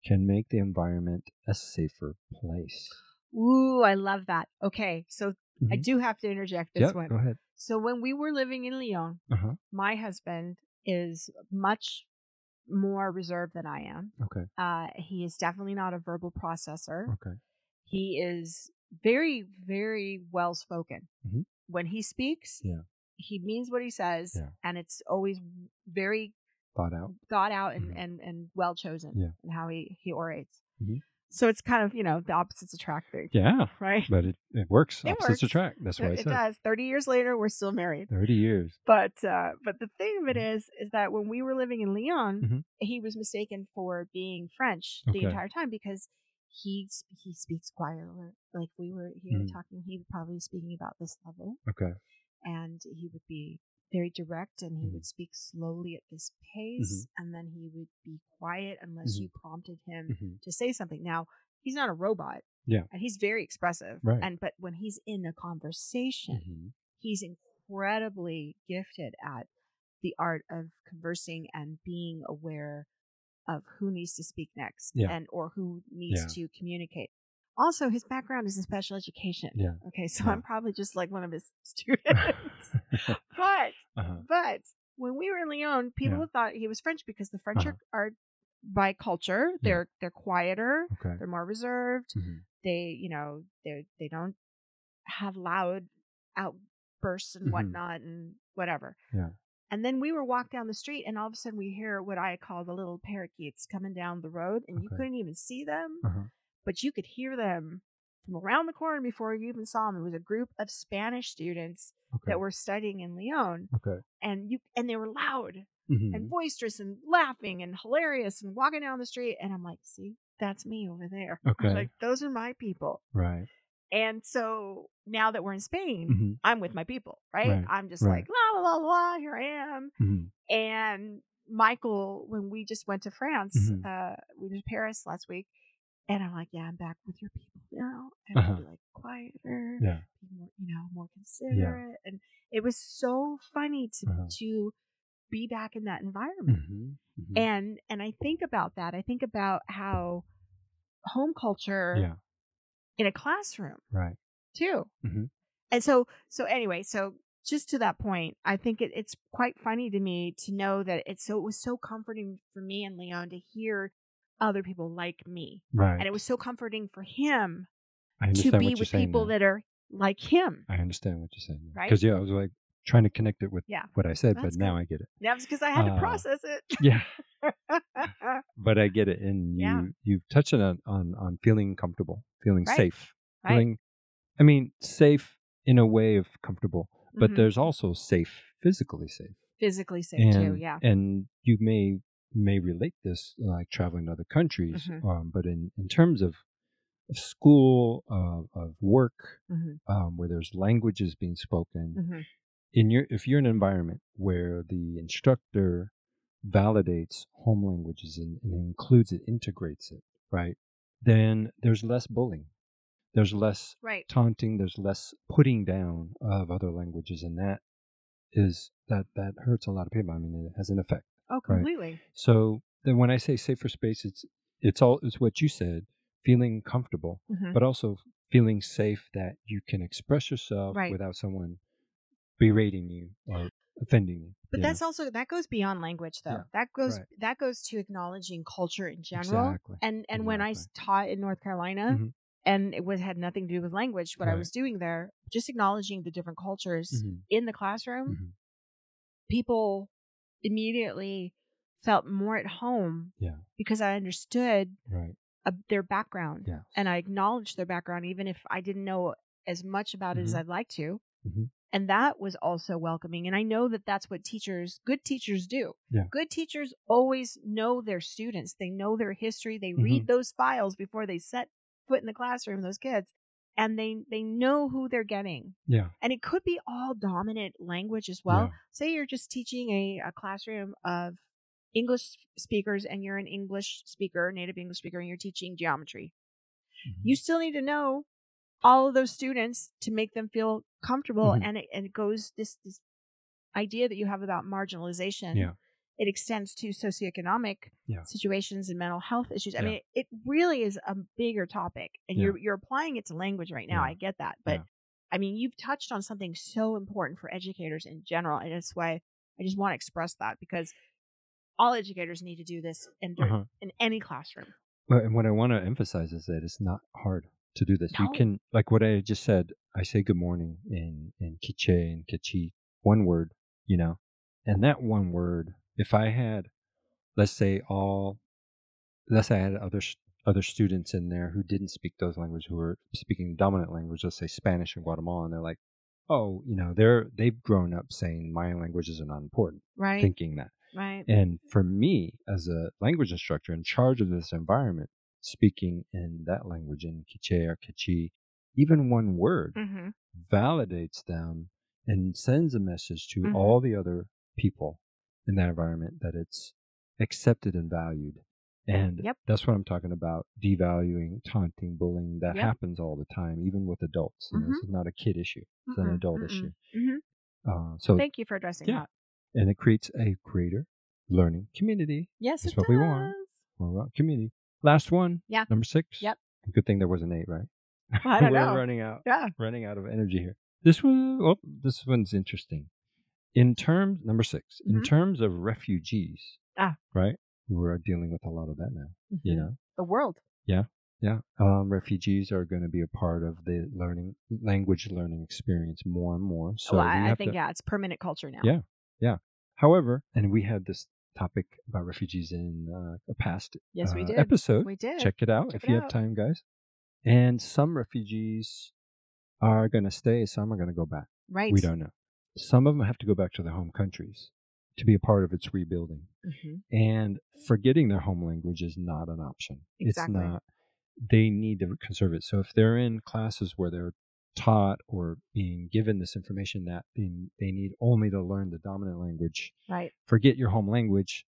can make the environment a safer place. Ooh, I love that. Okay, so I Mhm. do have to interject this Yep, one. go ahead. So when we were living in Lyon, Uh huh. my husband is much more reserved than I am. Okay. Uh, he is definitely not a verbal processor. Okay. He is very, very well spoken. Mhm. When he speaks, Yeah. he means what he says, Yeah. and it's always very Thought out. thought out and, Mhm. and, and well chosen Yeah. in how he, he orates. Mhm. So it's kind of, you know, the opposites attract thing, Yeah, <laughs> right? but it, it works. It Opposites works. attract. That's what I it said. does. 30 years later, we're still married. Thirty years. But uh, but the thing of it Mhm. is, is that when we were living in Lyon, Mhm. he was mistaken for being French the entire time because he he speaks quietly. Like we were here Mhm. talking, he was probably be speaking about this level, Okay. and he would be very direct, and he Mhm. would speak slowly at this pace, and then he would be quiet unless Mhm. you prompted him hmm to say something. Now he's not a robot, Yeah. and he's very expressive, Right. and but when he's in a conversation hmm he's incredibly gifted at the art of conversing and being aware of who needs to speak next Yeah. and or who needs Yeah. to communicate. Also, his background is in special education. Yeah. Okay, so. I'm probably just like one of his <laughs> <laughs> students. but uh-huh. but when we were in Lyon, people thought he was French because the French Uh-huh. are, are by culture they're they're quieter, Okay. they're more reserved, hmm they you know they they don't have loud outbursts and Mhm. whatnot and whatever Yeah. And then we were walking down the street and all of a sudden we hear what i call the little parakeets coming down the road and you couldn't even see them Uh-huh. but you could hear them from around the corner before you even saw them it was a group of spanish students Okay. that were studying in lyon okay. and you and they were loud hmm and boisterous and laughing and hilarious and walking down the street and i'm like see that's me over there Okay. like those are my people Right. And so now that we're in Spain, hmm I'm with my people, right? Right, I'm just right. like, la, la, la, la, here I am. hmm And Michael, when we just went to France, Mhm. uh, we went to Paris last week, and I'm like, yeah, I'm back with your people now. And Uh-huh. be like quieter, Yeah. more, you know, more considerate. And it was so funny to, Uh-huh. to be back in that environment. hmm hmm And, and I think about that. I think about how home culture yeah. In a classroom Right. too. Mhm. And so, so anyway, so just to that point, I think it, it's quite funny to me to know that it's so it was so comforting for me and Lyon to hear other people like me, Right. and it was so comforting for him to be with people now. that are like him. I understand what you're saying. Right? Because yeah, I was like trying to connect it with Yeah. what I said, but now good. I get it. Yeah, because I had to Uh, process it. Yeah. <laughs> but I get it, and you Yeah. you've touched on on on feeling comfortable, feeling Right. safe, Right. feeling. I mean, safe in a way of comfortable, but Mhm. there's also safe, physically safe, Physically safe and too. Yeah. and you may may relate this like traveling to other countries, Mhm. um, but in in terms of of school, of of work, hmm um, where there's languages being spoken, hmm in your if you're in an environment where the instructor validates home languages and, and includes it integrates it right then there's less bullying there's less Right. taunting there's less putting down of other languages and that is that that hurts a lot of people i mean it has an effect Oh, completely. so then when i say safer space it's it's all it's what you said feeling comfortable hmm but also feeling safe that you can express yourself Right. without someone berating you or offending you. But you know? that's also that goes beyond language though. Yeah, that goes right. that goes to acknowledging culture in general. Exactly, And and I taught in North Carolina, Mhm. and it was had nothing to do with language what I was doing there, just acknowledging the different cultures Mhm. in the classroom, Mhm. people immediately felt more at home Yeah. because I understood Right. uh, their background Yes. and I acknowledged their background even if I didn't know as much about it as Mhm. I'd like to. Mhm. And that was also welcoming. And I know that that's what teachers, good teachers do. Yeah. Good teachers always know their students. They know their history. They Mm-hmm. read those files before they set foot in the classroom, those kids, and they they know who they're getting. Yeah. And it could be all dominant language as well. Yeah. Say you're just teaching a, a classroom of English speakers and you're an English speaker, native English speaker, and you're teaching geometry. Mhm. You still need to know all of those students to make them feel comfortable Mhm. and it, and it goes this this idea that you have about marginalization Yeah. it extends to socioeconomic Yeah. situations and mental health issues. I Yeah. mean, it really is a bigger topic, and you're you're applying it to language right now. I get that, but. I mean, you've touched on something so important for educators in general, and that's why I just want to express that because all educators need to do this in Uh-huh. in any classroom. And what I want to emphasize is that it's not hard to do this. You can, like what I just said, I say good morning in, in Quiche and Kichi, one word, you know, and that one word, if I had, let's say all, let's say I had other, other students in there who didn't speak those languages, who were speaking dominant language, let's say Spanish in Guatemala, and they're like, oh, you know, they're, they've grown up saying my languages are not important, Right. thinking that. right. And for me, as a language instructor in charge of this environment, speaking in that language, in Quiche or Kichi, even one word hmm validates them and sends a message to Mhm. all the other people in that environment that it's accepted and valued. And Yep. that's what I'm talking about devaluing, taunting, bullying. That Yep. happens all the time, even with adults. You know, This is not a kid issue, it's an adult issue. hmm Uh, so, Thank you for addressing yeah. that. and it creates a greater learning community. Yes, That's it what we want. does. Well, well, community. Last one. Yeah. Number six. Yep. Good thing there was an eight, right? I <laughs> don't We're know. running out, Yeah. running out of energy here. This one, oh, this one's interesting. In terms, number 6 in Mhm. terms of refugees, Ah. right? We're dealing with a lot of that now. You Mhm. know, the world. yeah. Um, refugees are going to be a part of the learning language learning experience more and more. So well, I, I think to, yeah, it's permanent culture now. Yeah. Yeah. However, and we had this topic about refugees in uh, a past Yes, we uh, did. episode. We did. Check it out Check if it you have time, guys. And some refugees are going to stay, some are going to go back. Right. We don't know. Some of them have to go back to their home countries to be a part of its rebuilding. hmm And forgetting their home language is not an option. Exactly. It's not. They need to conserve it. So if they're in classes where they're taught or being given this information that they, they need only to learn the dominant language, Right. forget your home language.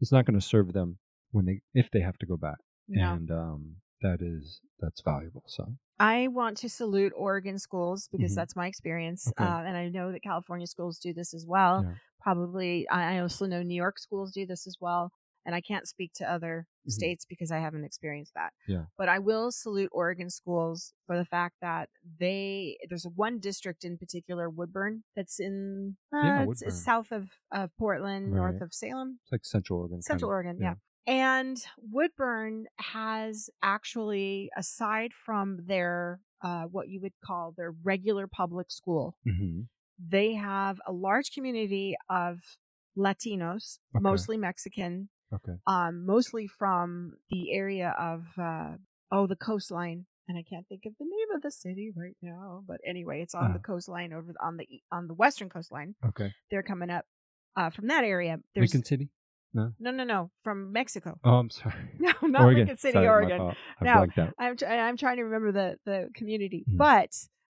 It's not going to serve them when they if they have to go back. No. And um, that is that's valuable. So I want to salute Oregon schools because Mhm. that's my experience, Okay. uh, and I know that California schools do this as well. Yeah. Probably, I also know New York schools do this as well. And I can't speak to other Mhm. states because I haven't experienced that. Yeah. But I will salute Oregon schools for the fact that they there's one district in particular, Woodburn, that's in uh, Yeah, it's, it's south of, of Portland, north of Salem, it's like Central Oregon. Central Oregon, yeah. yeah. And Woodburn has actually, aside from their uh, what you would call their regular public school, of. hmm they have a large community of Latinos, Okay. mostly Mexican, Okay. um, mostly from the area of uh, oh the coastline. And I can't think of the name of the city right now, but anyway, it's on the Uh. coastline over on the on the western coastline. Okay. They're coming up uh, from that area. There's Lincoln City. No. no, no, no, from Mexico. Oh, I'm sorry. <laughs> No, <laughs> not Oregon. Lincoln City, Sorry, Oregon. fault. no i'm I'm trying to remember the the community, Mhm. but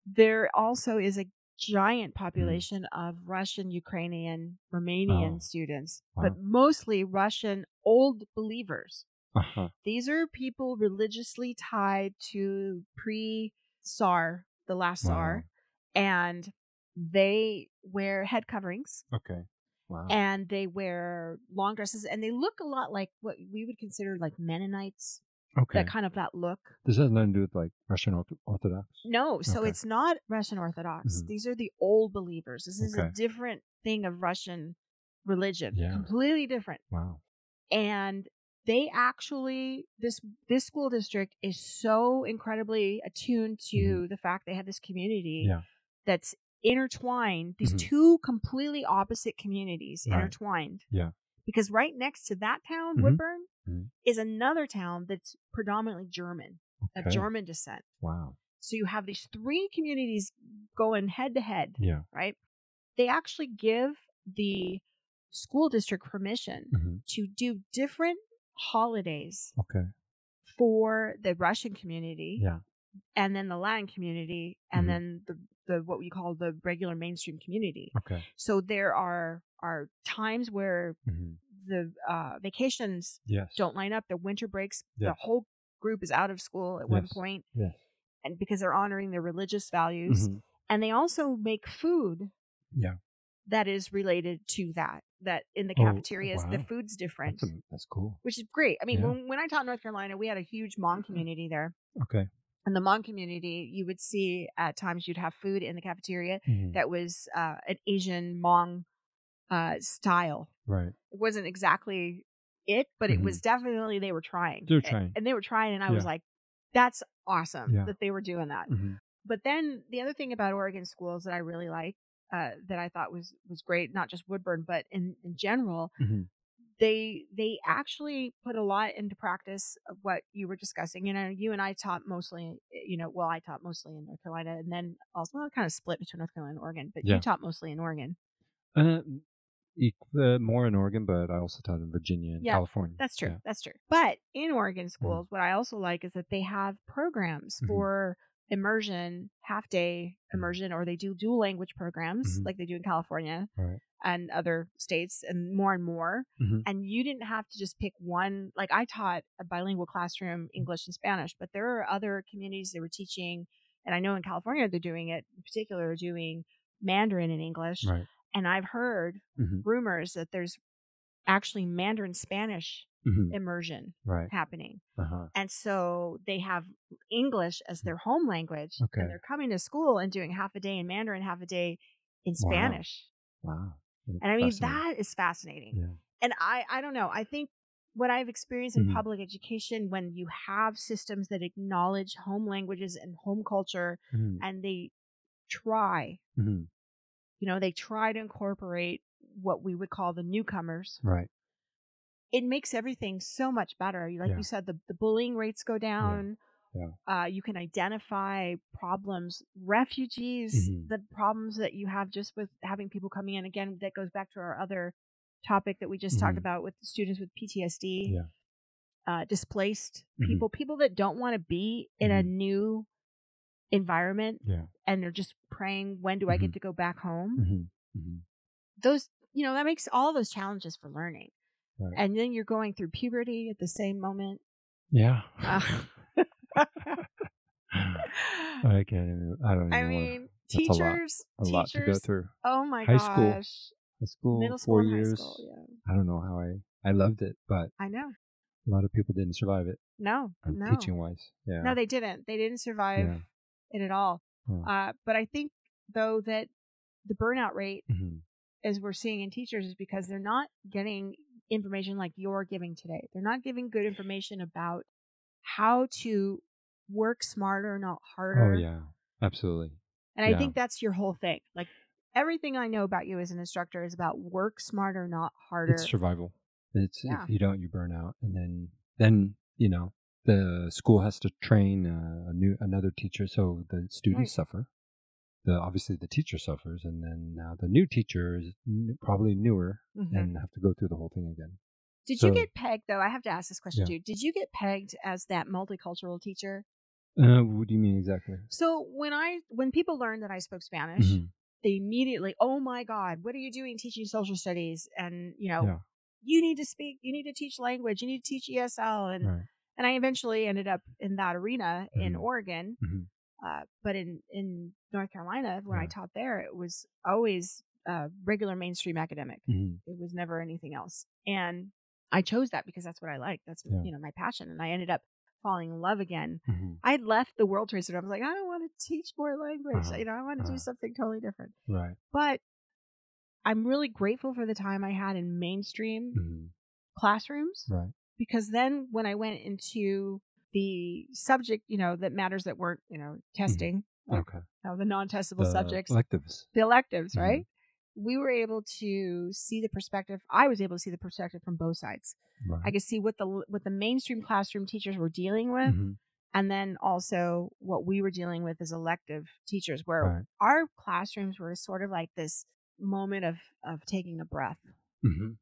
there also is a giant Mm-hmm. population of Russian, Ukrainian, Romanian Oh. students, Wow. but mostly Russian old believers. Uh huh. These are people religiously tied to pre-Tsar, the last Tsar, and they wear head coverings Okay. Wow. and they wear long dresses and they look a lot like what we would consider like Mennonites, okay. that kind of that look. This has nothing to do with like Russian Orthodox. No, so Okay. it's not Russian Orthodox. Mhm. These are the old believers. This is a different thing of Russian religion, Yeah. completely different. Wow. And they actually this this school district is so incredibly attuned to the fact they have this community Mm-hmm. Yeah. that's intertwined these Mhm. two completely opposite communities Right. intertwined Yeah. Because right next to that town Mhm. woodburn Mhm. is another town that's predominantly german Okay. of german descent Wow. so you have these three communities going head to head Yeah. right they actually give the school district permission hmm to do different holidays Okay. for the Russian community Yeah. And then the Latin community and Mhm. then the, the what we call the regular mainstream community. Okay. So there are are times where hmm the uh, vacations Yes. don't line up, the winter breaks, the whole group is out of school at one Yes. point, Yes. and because they're honoring their religious values, Mhm. and they also make food Yeah. that is related to that. That in the Oh, cafeterias, the food's different. That's, a, that's cool. which is great. I mean, Yeah. when, when I taught North Carolina, we had a huge Hmong community there. Okay. In the Hmong community, you would see at times you'd have food in the cafeteria Mhm. that was uh, an Asian Hmong uh, style. Right. It wasn't exactly it, but it was definitely they were trying. Mm-hmm. They were trying. and, they were trying, and I was like, "That's awesome Yeah. that they were doing that." hmm But then the other thing about Oregon schools that I really like, uh, that I thought was was great, not just Woodburn, but in in general, hmm they they actually put a lot into practice of what you were discussing. You know, you and I taught mostly, you know, well, I taught mostly in North Carolina, and then also well, kind of split between North Carolina and Oregon. But Yeah. you taught mostly in Oregon. Uh, uh, more in Oregon, but I also taught in Virginia and Yeah, California. That's true. Yeah. That's true. But in Oregon schools, what I also like is that they have programs Mhm. for immersion, half day Mhm. immersion, or they do dual language programs Mhm. like they do in California Right. And other states, and more and more. Mhm. And you didn't have to just pick one. Like I taught a bilingual classroom, English and Spanish, but there are other communities that were teaching, and I know in California they're doing it. In particular, doing Mandarin and English. Right. And I've heard hmm rumors that there's actually Mandarin Spanish hmm immersion Right. happening. Uh huh. And so they have English as their home language. Okay. And they're coming to school and doing half a day in Mandarin, half a day in Wow. Spanish. Wow. And I mean, that is fascinating. Yeah. And I, I don't know. I think what I've experienced in Mhm. public education, when you have systems that acknowledge home languages and home culture, hmm and they try, hmm you know, they try to incorporate what we would call the newcomers, Right. it makes everything so much better. Like Yeah. you said, the, the bullying rates go down. Yeah. Uh, you can identify problems, refugees, Mhm. the problems that you have just with having people coming in. Again, that goes back to our other topic that we just talked Mhm. about with students with PTSD, Yeah. uh, displaced Mhm. people, people that don't want to be in a Mhm. new environment Yeah. and they're just praying, when do I get Mhm. to go back home? hmm hmm Those, you know, that makes all those challenges for learning. Right. And then you're going through puberty at the same moment. Yeah. Uh, <laughs> <laughs> I can't even. I don't even. I mean, that's a lot- teachers, a lot to go through. Oh my High gosh. school, High school, Middle school four years. school. Yeah. I don't know how I. I loved it, but I know. a lot of people didn't survive it. No, um, no. Teaching wise, yeah. No, they didn't. They didn't survive Yeah. it at all. Huh. Uh, but I think, though, that the burnout rate, Mhm. as we're seeing in teachers, is because they're not getting information like you're giving today. They're not giving good information about how to work smarter, not harder. Oh yeah, absolutely. And I think that's your whole thing. Like everything I know about you as an instructor is about work smarter, not harder. It's survival. It's Yeah. if you don't, you burn out, and then then you know the school has to train a new another teacher, so the students suffer. The obviously the teacher suffers, and then now the new teacher is n- probably newer Mhm. and have to go through the whole thing again. Did so- you get pegged though? I have to ask this question Yeah. too. Did you get pegged as that multicultural teacher? Uh, what do you mean exactly? So when I when people learned that I spoke Spanish, Mhm. they immediately, oh my god, what are you doing teaching social studies? And you know, Yeah. you need to speak, you need to teach language, you need to teach ESL, and Right. and I eventually ended up in that arena in Mhm. Oregon. Mhm. Uh, but in in North Carolina, when I taught there, it was always uh, regular mainstream academic. Mhm. It was never anything else. And I chose that because that's what I like. That's Yeah. you know my passion. And I ended up falling in love again. Mhm. I left the World Trade Center. I was like, I don't want to teach more language. Uh-huh. You know, I want to Uh-huh. do something totally different. Right. But I'm really grateful for the time I had in mainstream Mhm. classrooms Right. because then when I went into the subject, you know, that matters that weren't, you know, testing, like, Okay. you know, the non-testable The subjects, electives. the electives, Mhm. right? We were able to see the perspective. I was able to see the perspective from both sides. Right. I could see what the what the mainstream classroom teachers were dealing with, Mhm. and then also what we were dealing with as elective teachers, where Right. our classrooms were sort of like this moment of of taking a breath. Mhm.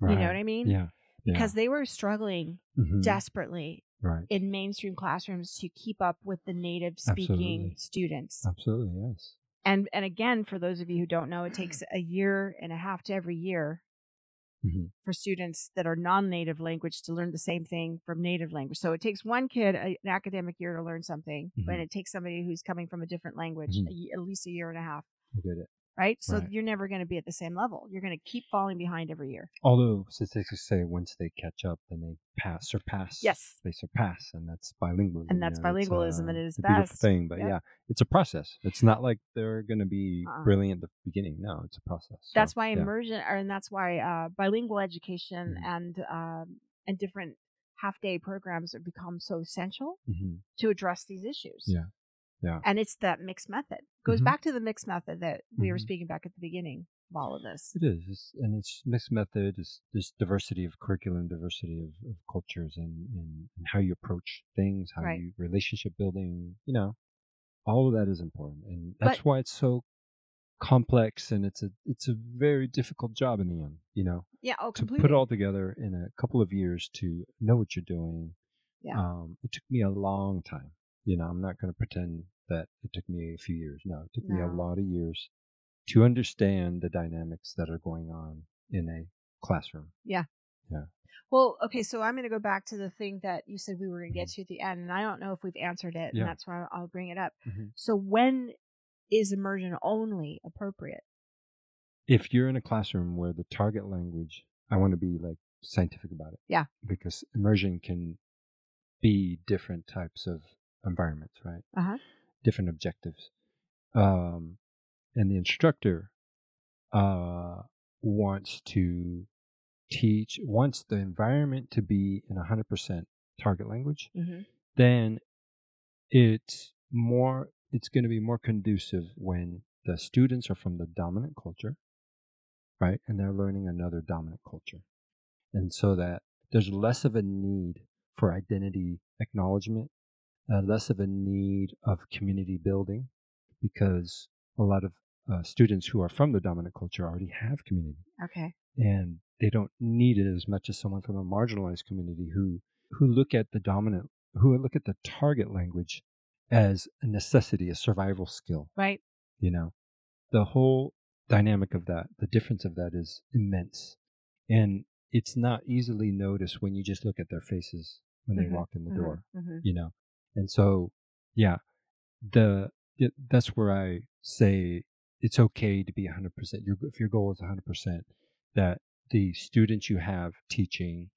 You know what I mean? Yeah. Yeah. Because they were struggling Mhm. desperately right. in mainstream classrooms to keep up with the native speaking students. Absolutely. Yes. And and again, for those of you who don't know, it takes a year and a half to every year Mhm. for students that are non-native language to learn the same thing from native language. So it takes one kid a, an academic year to learn something, but Mhm. it takes somebody who's coming from a different language Mhm. a at least a year and a half, I get it. Right? So Right. you're never going to be at the same level. You're going to keep falling behind every year. Although statistics say once they catch up, then they pass, surpass. Yes. They surpass, and that's bilingualism. And that's you know, bilingualism uh, its a beautiful best. thing. But Yep. yeah, it's a process. It's not like they're going to be Uh-uh. brilliant at the beginning. No, it's a process. So, that's why yeah. immersion or, and that's why uh, bilingual education Mhm. and um, and different half day programs have become so essential Mhm. to address these issues Yeah. Yeah. and it's that mixed method goes Mhm. back to the mixed method that we were Mhm. speaking back at the beginning of all of this It is, it's, and it's mixed method. It's this diversity of curriculum, diversity of, of cultures, and, and, and how you approach things, how Right. you relationship building. You know, all of that is important, and that's But- why it's so complex, and it's a it's a very difficult job in the end. You know, yeah oh to put it all together in a couple of years to know what you're doing. Yeah. Um, it took me a long time. You know, I'm not going to pretend that it took me a few years. No, it took me a lot of years to understand the dynamics that are going on in a classroom. Yeah. Yeah. Well okay so i'm going to go back to the thing that you said we were going to get to at the end and i don't know if we've answered it Mm-hmm. Yeah. and that's why i'll bring it up Mhm. so when is immersion only appropriate If you're in a classroom where the target language, I want to be like scientific about it. Yeah. Because immersion can be different types of environments, right? uh-huh different objectives. Um, and the instructor uh, wants to teach, wants the environment to be in 100% target language, mm-hmm. then it's more, it's going to be more conducive when the students are from the dominant culture, right? And they're learning another dominant culture. And so that there's less of a need for identity acknowledgement uh, less of a need of community building because a lot of uh, students who are from the dominant culture already have community okay. and they don't need it as much as someone from a marginalized community who who look at the dominant who look at the target language as a necessity a survival skill right. you know? The whole dynamic of that the difference of that is immense and it's not easily noticed when you just look at their faces when they Mhm, walk in the mhm, door mhm. you know and so yeah the it, that's where i say it's okay to be 100% your, if your goal is 100% that the students you have teaching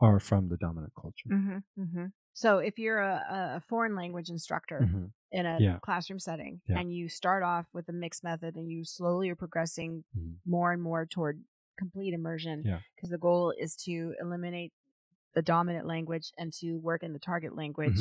are from the dominant culture Mhm, mhm. So if you're a, a foreign language instructor Mhm. in a Yeah. classroom setting Yeah. and you start off with a mixed method and you slowly are progressing Mhm. more and more toward complete immersion Yeah. because the goal is to eliminate the dominant language and to work in the target language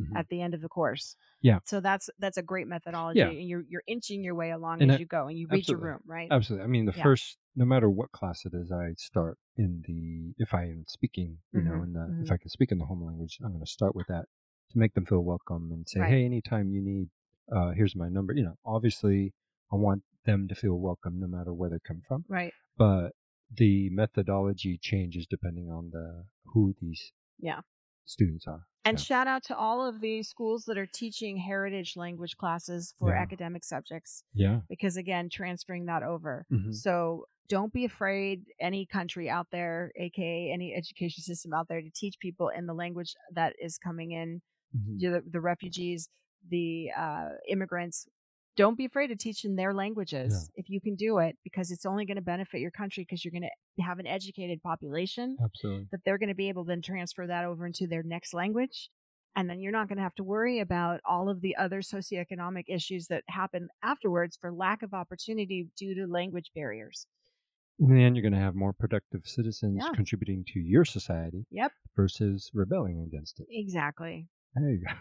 Mhm. Mhm. at the end of the course. Yeah. So that's that's a great methodology Yeah. and you're you're inching your way along And as I- you go and you reach your room, right? Absolutely. I mean, the Yeah. first, no matter what class it is, I start in the, if I am speaking, you know, Mhm, in the, mhm. if I can speak in the home language, I'm going to start with that to make them feel welcome and say, Right. hey, anytime you need, uh, here's my number. You know, obviously, I want them to feel welcome no matter where they come from, Right. but the methodology changes depending on the who these Yeah. students are. And Yeah. shout out to all of the schools that are teaching heritage language classes for Yeah. academic subjects Yeah. because again transferring that over. Mhm. So don't be afraid any country out there, aka any education system out there to teach people in the language that is coming in, Mhm. the, the refugees, the uh, immigrants. Don't be afraid to teach in their languages if you can do it because it's only going to benefit your country because you're going to have an educated population Absolutely. that they're going to be able to then transfer that over into their next language. And then you're not going to have to worry about all of the other socioeconomic issues that happen afterwards for lack of opportunity due to language barriers. In the end, you're going to have more productive citizens Yeah. contributing to your society Yep, versus rebelling against it. exactly. There you go.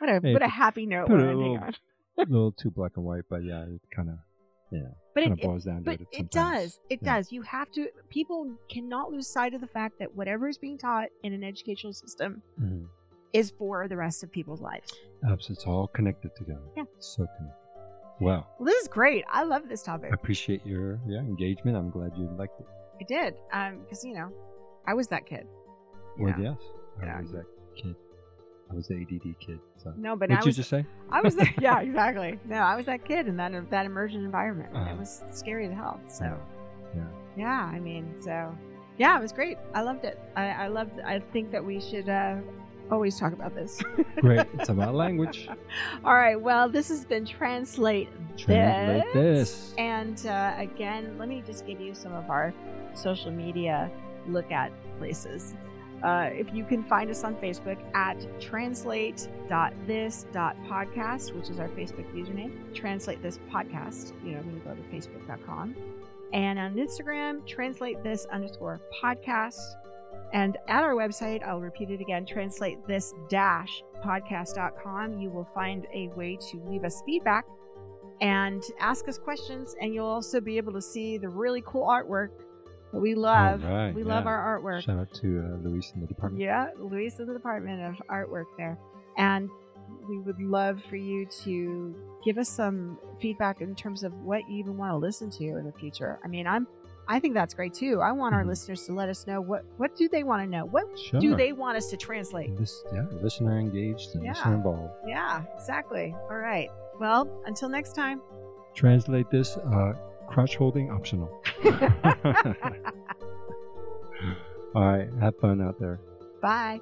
What a Hey, what a happy note we're ending on. A little too black and white, but yeah, it kind of, yeah, But it, boils down to but it. does. It Yeah. does. You have to. People cannot lose sight of the fact that whatever is being taught in an educational system Mhm. is for the rest of people's lives. Abs- It's all connected together. Yeah. So connected. Wow. Well, this is great. I love this topic. I appreciate your yeah engagement. I'm glad you liked it. I did, um, because you know, I was that kid. Well, know. yes, I Yeah. was that kid. I was the ADD kid. So. No, but What'd I you was. just say? I was. That, <laughs> yeah, exactly. No, I was that kid in that that immersion environment. Uh-huh. It was scary as hell. So. Yeah. Yeah, I mean, so yeah, it was great. I loved it. I, I loved. I think that we should uh, always talk about this. <laughs> Great. <laughs> It's about language. All right. Well, this has been translate. Translate this. And uh, again, let me just give you some of our social media look at places. Uh, if you can find us on Facebook at translate.this.podcast, which is our Facebook username, translate this podcast, you know, when you go to facebook.com. And on Instagram, translate this underscore podcast. And at our website, I'll repeat it again, translate this dash podcast.com. You will find a way to leave us feedback and ask us questions. And you'll also be able to see the really cool artwork we love. right, we love our artwork. Shout out to uh, Luis in the department. Yeah, Luis in the Department of Artwork there. And we would love for you to give us some feedback in terms of what you even want to listen to in the future. I mean, I'm I think that's great too. I want our Mhm. listeners to let us know what what do they want to know? What Sure. do they want us to translate? This, yeah, listener engaged and Yeah. listener involved. Yeah, exactly. All right. Well, until next time. Translate this uh, crotch holding optional. <laughs> All right. Have fun out there. Bye.